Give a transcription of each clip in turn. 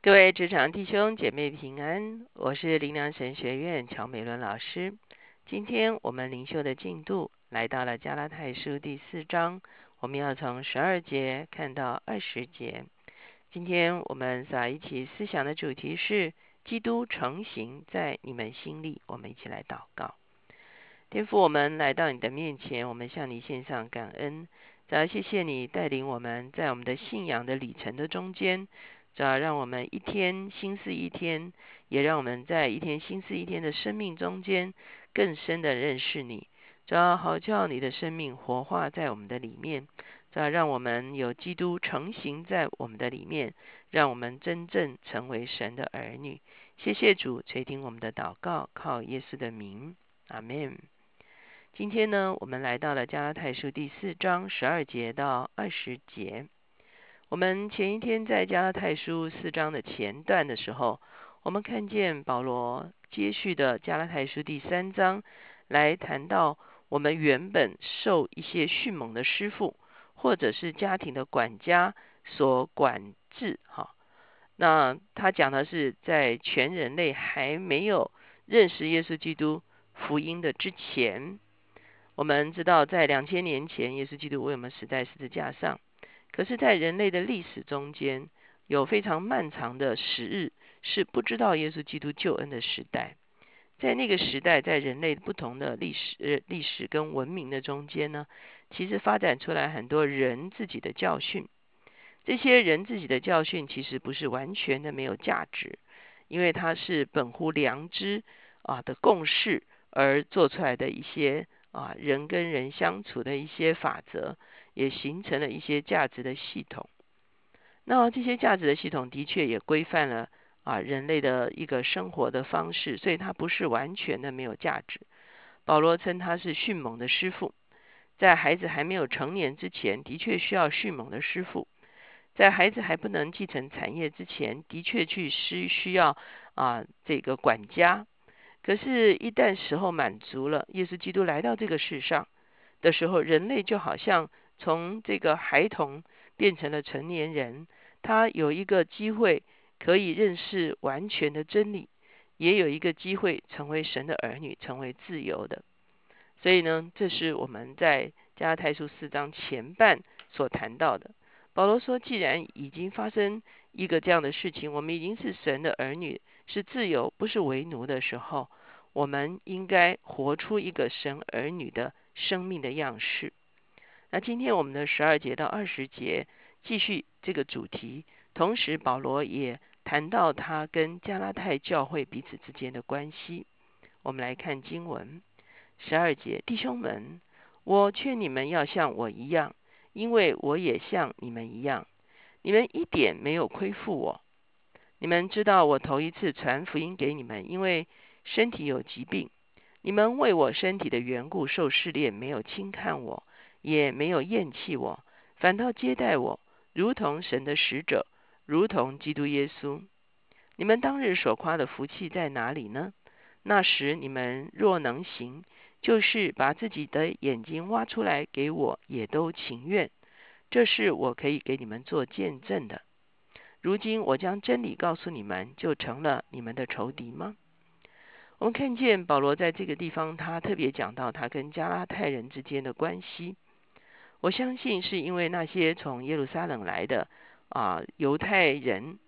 各位职场弟兄姐妹平安，我是灵粮神学院乔美伦老师。今天我们灵修的进度来到了加拉太书第四章，我们要从十二节看到二十节。今天我们在一起思想的主题是基督成型在你们心里。我们一起来祷告，天父，我们来到你的面前，我们向你献上感恩，主谢谢你带领我们在我们的信仰的里程的中间。主要让我们一天心思一天，也让我们在一天心思一天的生命中间更深的认识你。主要好叫你的生命活化在我们的里面，主要让我们有基督成型在我们的里面，让我们真正成为神的儿女。谢谢主垂听我们的祷告，靠耶稣的名，阿门。今天呢，我们来到了加拉太书第四章十二节到二十节。我们前一天在加拉太书四章的前段的时候，我们看见保罗接续的加拉太书第三章，来谈到我们原本受一些迅猛的师傅或者是家庭的管家所管制，哈。那他讲的是在全人类还没有认识耶稣基督福音的之前，我们知道在两千年前，耶稣基督为我们死在十字架上。可是，在人类的历史中间，有非常漫长的时日是不知道耶稣基督救恩的时代。在那个时代，在人类不同的历史、历史跟文明的中间呢，其实发展出来很多人自己的教训。这些人自己的教训其实不是完全的没有价值，因为它是本乎良知啊的共识而做出来的一些啊人跟人相处的一些法则。也形成了一些价值的系统。那这些价值的系统的确也规范了啊人类的一个生活的方式，所以它不是完全的没有价值。保罗称他是迅猛的师傅，在孩子还没有成年之前，的确需要迅猛的师傅；在孩子还不能继承产业之前，的确去需需要啊这个管家。可是，一旦时候满足了，耶稣基督来到这个世上的时候，人类就好像。从这个孩童变成了成年人，他有一个机会可以认识完全的真理，也有一个机会成为神的儿女，成为自由的。所以呢，这是我们在加太书四章前半所谈到的。保罗说，既然已经发生一个这样的事情，我们已经是神的儿女，是自由，不是为奴的时候，我们应该活出一个神儿女的生命的样式。那今天我们的十二节到二十节继续这个主题，同时保罗也谈到他跟加拉太教会彼此之间的关系。我们来看经文十二节，弟兄们，我劝你们要像我一样，因为我也像你们一样。你们一点没有亏负我。你们知道我头一次传福音给你们，因为身体有疾病，你们为我身体的缘故受试炼，没有轻看我。也没有厌弃我，反倒接待我，如同神的使者，如同基督耶稣。你们当日所夸的福气在哪里呢？那时你们若能行，就是把自己的眼睛挖出来给我，也都情愿。这是我可以给你们做见证的。如今我将真理告诉你们，就成了你们的仇敌吗？我们看见保罗在这个地方，他特别讲到他跟加拉太人之间的关系。我相信是因为那些从耶路撒冷来的啊犹太人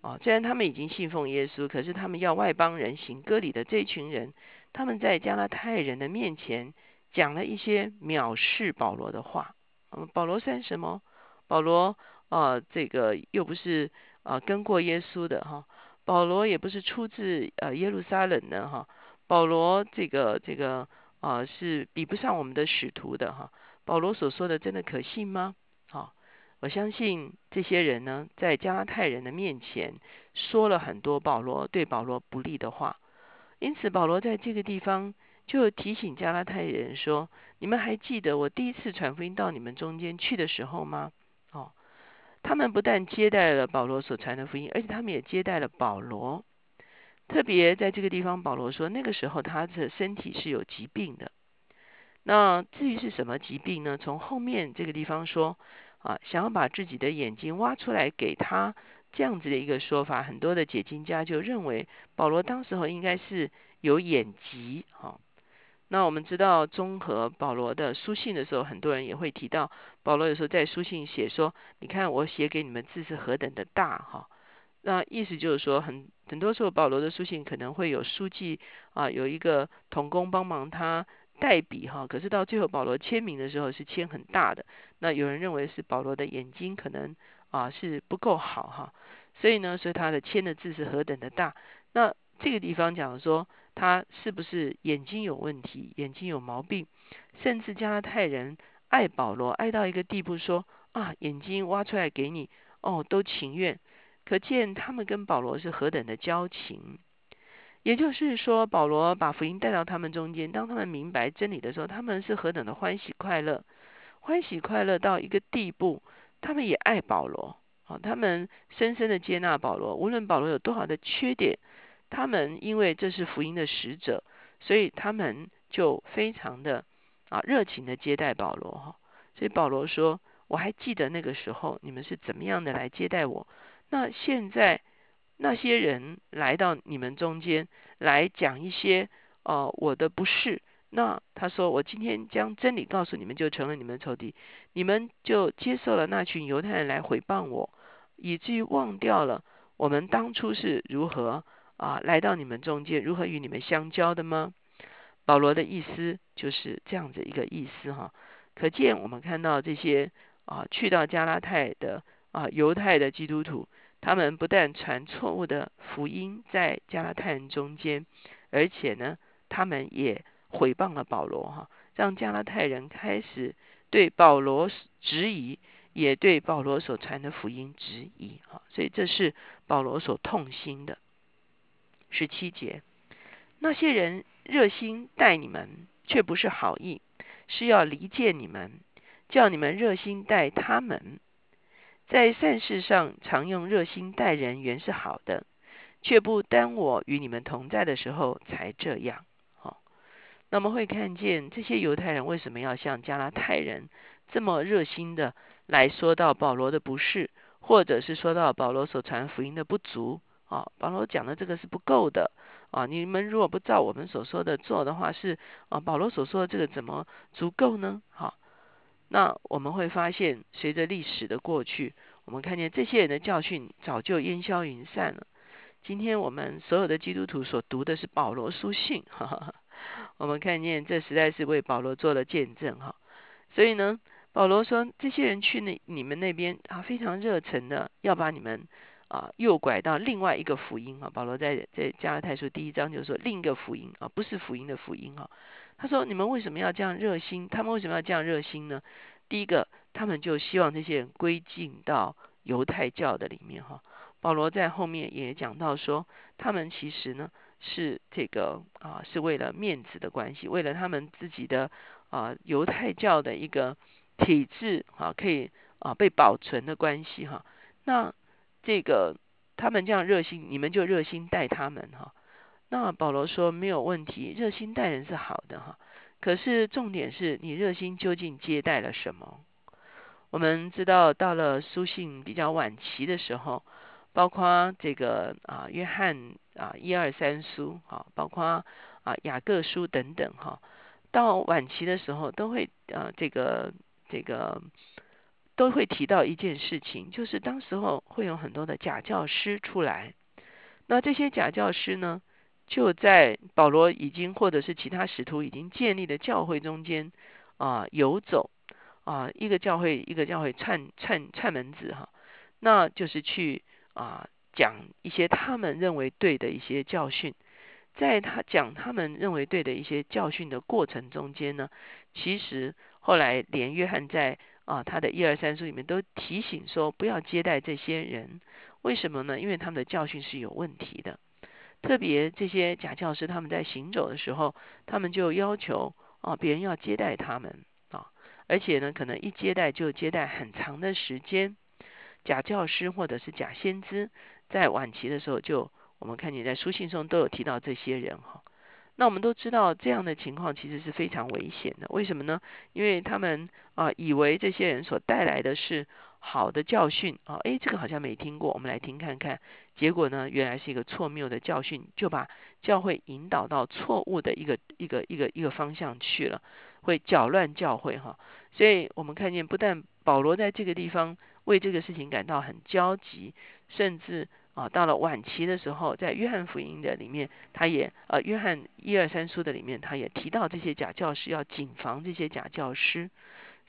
啊，虽然他们已经信奉耶稣，可是他们要外邦人行割礼的这群人，他们在加拉太人的面前讲了一些藐视保罗的话。嗯，保罗算什么？保罗啊，这个又不是啊跟过耶稣的哈，保罗也不是出自呃耶路撒冷的哈，保罗这个这个啊是比不上我们的使徒的哈。保罗所说的真的可信吗？好，我相信这些人呢，在加拉太人的面前说了很多保罗对保罗不利的话，因此保罗在这个地方就提醒加拉太人说：“你们还记得我第一次传福音到你们中间去的时候吗？”哦，他们不但接待了保罗所传的福音，而且他们也接待了保罗。特别在这个地方，保罗说那个时候他的身体是有疾病的。那至于是什么疾病呢？从后面这个地方说啊，想要把自己的眼睛挖出来给他这样子的一个说法，很多的解经家就认为保罗当时候应该是有眼疾哈。那我们知道，综合保罗的书信的时候，很多人也会提到保罗有时候在书信写说：“你看我写给你们字是何等的大哈。”那意思就是说，很很多时候保罗的书信可能会有书记啊，有一个童工帮忙他代笔哈。可是到最后保罗签名的时候是签很大的。那有人认为是保罗的眼睛可能啊是不够好哈，所以呢，所以他的签的字是何等的大。那这个地方讲说。他是不是眼睛有问题？眼睛有毛病？甚至加拉太人爱保罗爱到一个地步，说啊，眼睛挖出来给你哦，都情愿。可见他们跟保罗是何等的交情。也就是说，保罗把福音带到他们中间，当他们明白真理的时候，他们是何等的欢喜快乐，欢喜快乐到一个地步，他们也爱保罗。好，他们深深的接纳保罗，无论保罗有多少的缺点。他们因为这是福音的使者，所以他们就非常的啊热情的接待保罗哈。所以保罗说：“我还记得那个时候你们是怎么样的来接待我。那现在那些人来到你们中间来讲一些哦我的不是。那他说我今天将真理告诉你们，就成了你们的仇敌。你们就接受了那群犹太人来诽谤我，以至于忘掉了我们当初是如何。”啊，来到你们中间，如何与你们相交的吗？保罗的意思就是这样子一个意思哈。可见我们看到这些啊，去到加拉太的啊犹太的基督徒，他们不但传错误的福音在加拉太人中间，而且呢，他们也毁谤了保罗哈，让加拉太人开始对保罗质疑，也对保罗所传的福音质疑哈。所以这是保罗所痛心的。十七节，那些人热心待你们，却不是好意，是要离间你们，叫你们热心待他们。在善事上常用热心待人，原是好的，却不单我与你们同在的时候才这样。好，那么会看见这些犹太人为什么要像加拉太人这么热心的来说到保罗的不是，或者是说到保罗所传福音的不足。啊，保罗讲的这个是不够的啊！你们如果不照我们所说的做的话，是啊，保罗所说的这个怎么足够呢？好，那我们会发现，随着历史的过去，我们看见这些人的教训早就烟消云散了。今天我们所有的基督徒所读的是保罗书信，哈哈，我们看见这实在是为保罗做了见证哈。所以呢，保罗说，这些人去那你们那边啊，非常热忱的要把你们。啊，诱拐到另外一个福音啊！保罗在在加拉太书第一章就说另一个福音啊，不是福音的福音啊。他说：你们为什么要这样热心？他们为什么要这样热心呢？第一个，他们就希望这些人归进到犹太教的里面哈。保罗在后面也讲到说，他们其实呢是这个啊，是为了面子的关系，为了他们自己的啊犹太教的一个体制啊，可以啊被保存的关系哈。那这个他们这样热心，你们就热心待他们哈。那保罗说没有问题，热心待人是好的哈。可是重点是你热心究竟接待了什么？我们知道到了书信比较晚期的时候，包括这个啊约翰啊一二三书啊，包括啊雅各书等等哈，到晚期的时候都会啊这个这个。都会提到一件事情，就是当时候会有很多的假教师出来。那这些假教师呢，就在保罗已经或者是其他使徒已经建立的教会中间啊游走啊，一个教会一个教会串串串门子哈，那就是去啊讲一些他们认为对的一些教训。在他讲他们认为对的一些教训的过程中间呢，其实后来连约翰在啊，他的一二三书里面都提醒说，不要接待这些人。为什么呢？因为他们的教训是有问题的。特别这些假教师，他们在行走的时候，他们就要求啊，别人要接待他们啊，而且呢，可能一接待就接待很长的时间。假教师或者是假先知，在晚期的时候，就我们看见在书信中都有提到这些人哈。那我们都知道这样的情况其实是非常危险的。为什么呢？因为他们啊以为这些人所带来的是好的教训啊，诶，这个好像没听过，我们来听看看。结果呢，原来是一个错谬的教训，就把教会引导到错误的一个一个一个一个方向去了，会搅乱教会哈。所以我们看见，不但保罗在这个地方为这个事情感到很焦急，甚至啊，到了晚期的时候，在约翰福音的里面，他也呃，约翰一二三书的里面，他也提到这些假教师要谨防这些假教师。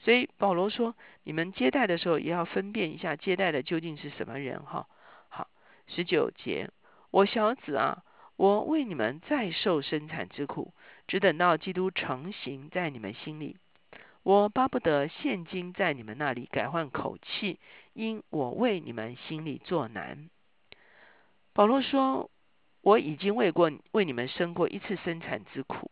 所以保罗说，你们接待的时候也要分辨一下接待的究竟是什么人哈。好，十九节，我小子啊，我为你们再受生产之苦，只等到基督成型在你们心里。我巴不得现今在你们那里改换口气，因我为你们心里作难。保罗说，我已经为过为你们生过一次生产之苦，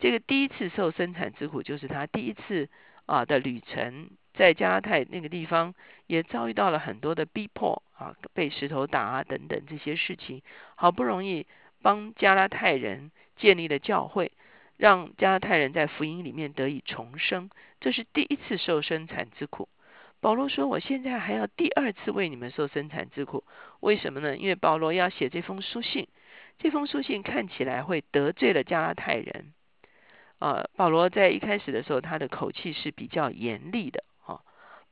这个第一次受生产之苦，就是他第一次。啊的旅程，在加拉太那个地方也遭遇到了很多的逼迫啊，被石头打啊等等这些事情。好不容易帮加拉太人建立了教会，让加拉太人在福音里面得以重生，这是第一次受生产之苦。保罗说：“我现在还要第二次为你们受生产之苦，为什么呢？因为保罗要写这封书信，这封书信看起来会得罪了加拉太人。”呃，保罗在一开始的时候，他的口气是比较严厉的，哈，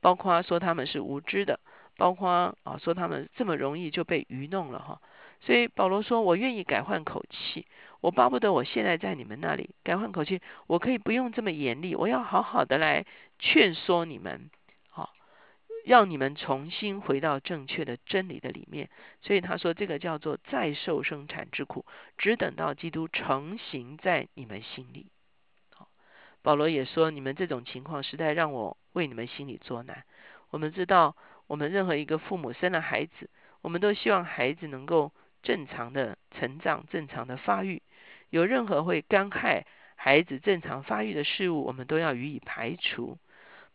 包括说他们是无知的，包括啊说他们这么容易就被愚弄了，哈，所以保罗说，我愿意改换口气，我巴不得我现在在你们那里改换口气，我可以不用这么严厉，我要好好的来劝说你们，好，让你们重新回到正确的真理的里面。所以他说，这个叫做再受生产之苦，只等到基督成型在你们心里。保罗也说：“你们这种情况实在让我为你们心里作难。我们知道，我们任何一个父母生了孩子，我们都希望孩子能够正常的成长、正常的发育。有任何会干害孩子正常发育的事物，我们都要予以排除。”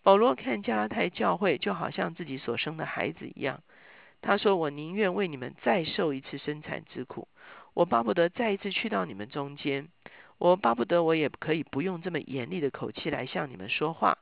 保罗看加拉太教会，就好像自己所生的孩子一样。他说：“我宁愿为你们再受一次生产之苦，我巴不得再一次去到你们中间。”我巴不得我也可以不用这么严厉的口气来向你们说话。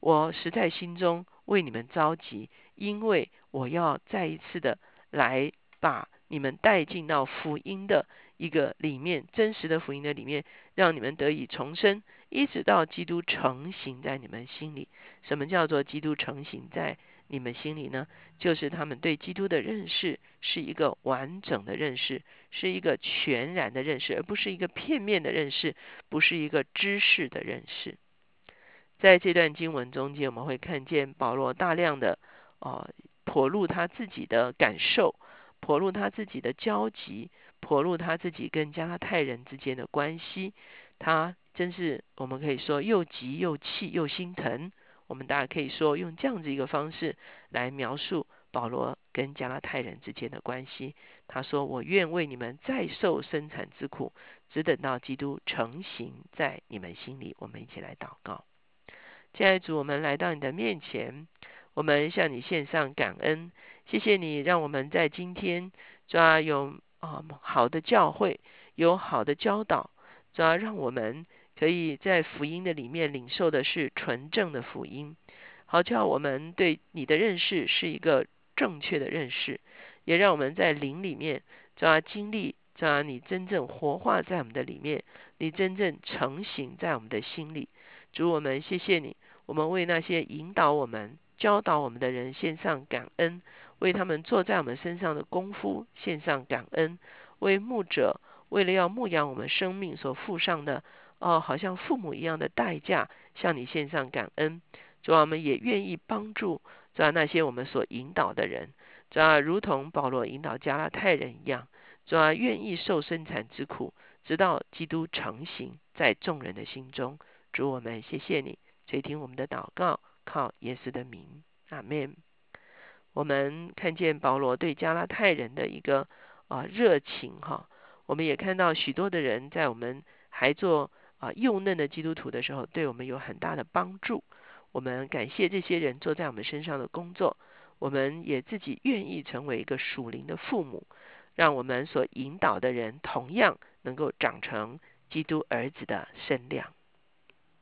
我实在心中为你们着急，因为我要再一次的来把你们带进到福音的一个里面，真实的福音的里面，让你们得以重生，一直到基督成型在你们心里。什么叫做基督成型在？你们心里呢，就是他们对基督的认识是一个完整的认识，是一个全然的认识，而不是一个片面的认识，不是一个知识的认识。在这段经文中间，我们会看见保罗大量的啊，剖露他自己的感受，剖露他自己的焦急，剖露他自己跟加拉太人之间的关系。他真是我们可以说又急又气又心疼。我们大家可以说用这样子一个方式来描述保罗跟加拉太人之间的关系。他说：“我愿为你们再受生产之苦，只等到基督成型在你们心里。”我们一起来祷告。亲爱的主，我们来到你的面前，我们向你献上感恩，谢谢你让我们在今天抓有啊好的教会，有好的教导，抓让我们。可以在福音的里面领受的是纯正的福音，好叫我们对你的认识是一个正确的认识，也让我们在灵里面抓经历，抓你真正活化在我们的里面，你真正成型在我们的心里。主我们谢谢你，我们为那些引导我们、教导我们的人献上感恩，为他们坐在我们身上的功夫献上感恩，为牧者为了要牧养我们生命所付上的。哦，好像父母一样的代价，向你献上感恩。主啊，我们也愿意帮助主啊那些我们所引导的人，主啊，如同保罗引导加拉太人一样，主啊，愿意受生产之苦，直到基督成型在众人的心中。主我们谢谢你，垂听我们的祷告，靠耶稣的名，阿门。我们看见保罗对加拉太人的一个啊热情哈，我们也看到许多的人在我们还做。啊，幼嫩的基督徒的时候，对我们有很大的帮助。我们感谢这些人做在我们身上的工作，我们也自己愿意成为一个属灵的父母，让我们所引导的人同样能够长成基督儿子的身量。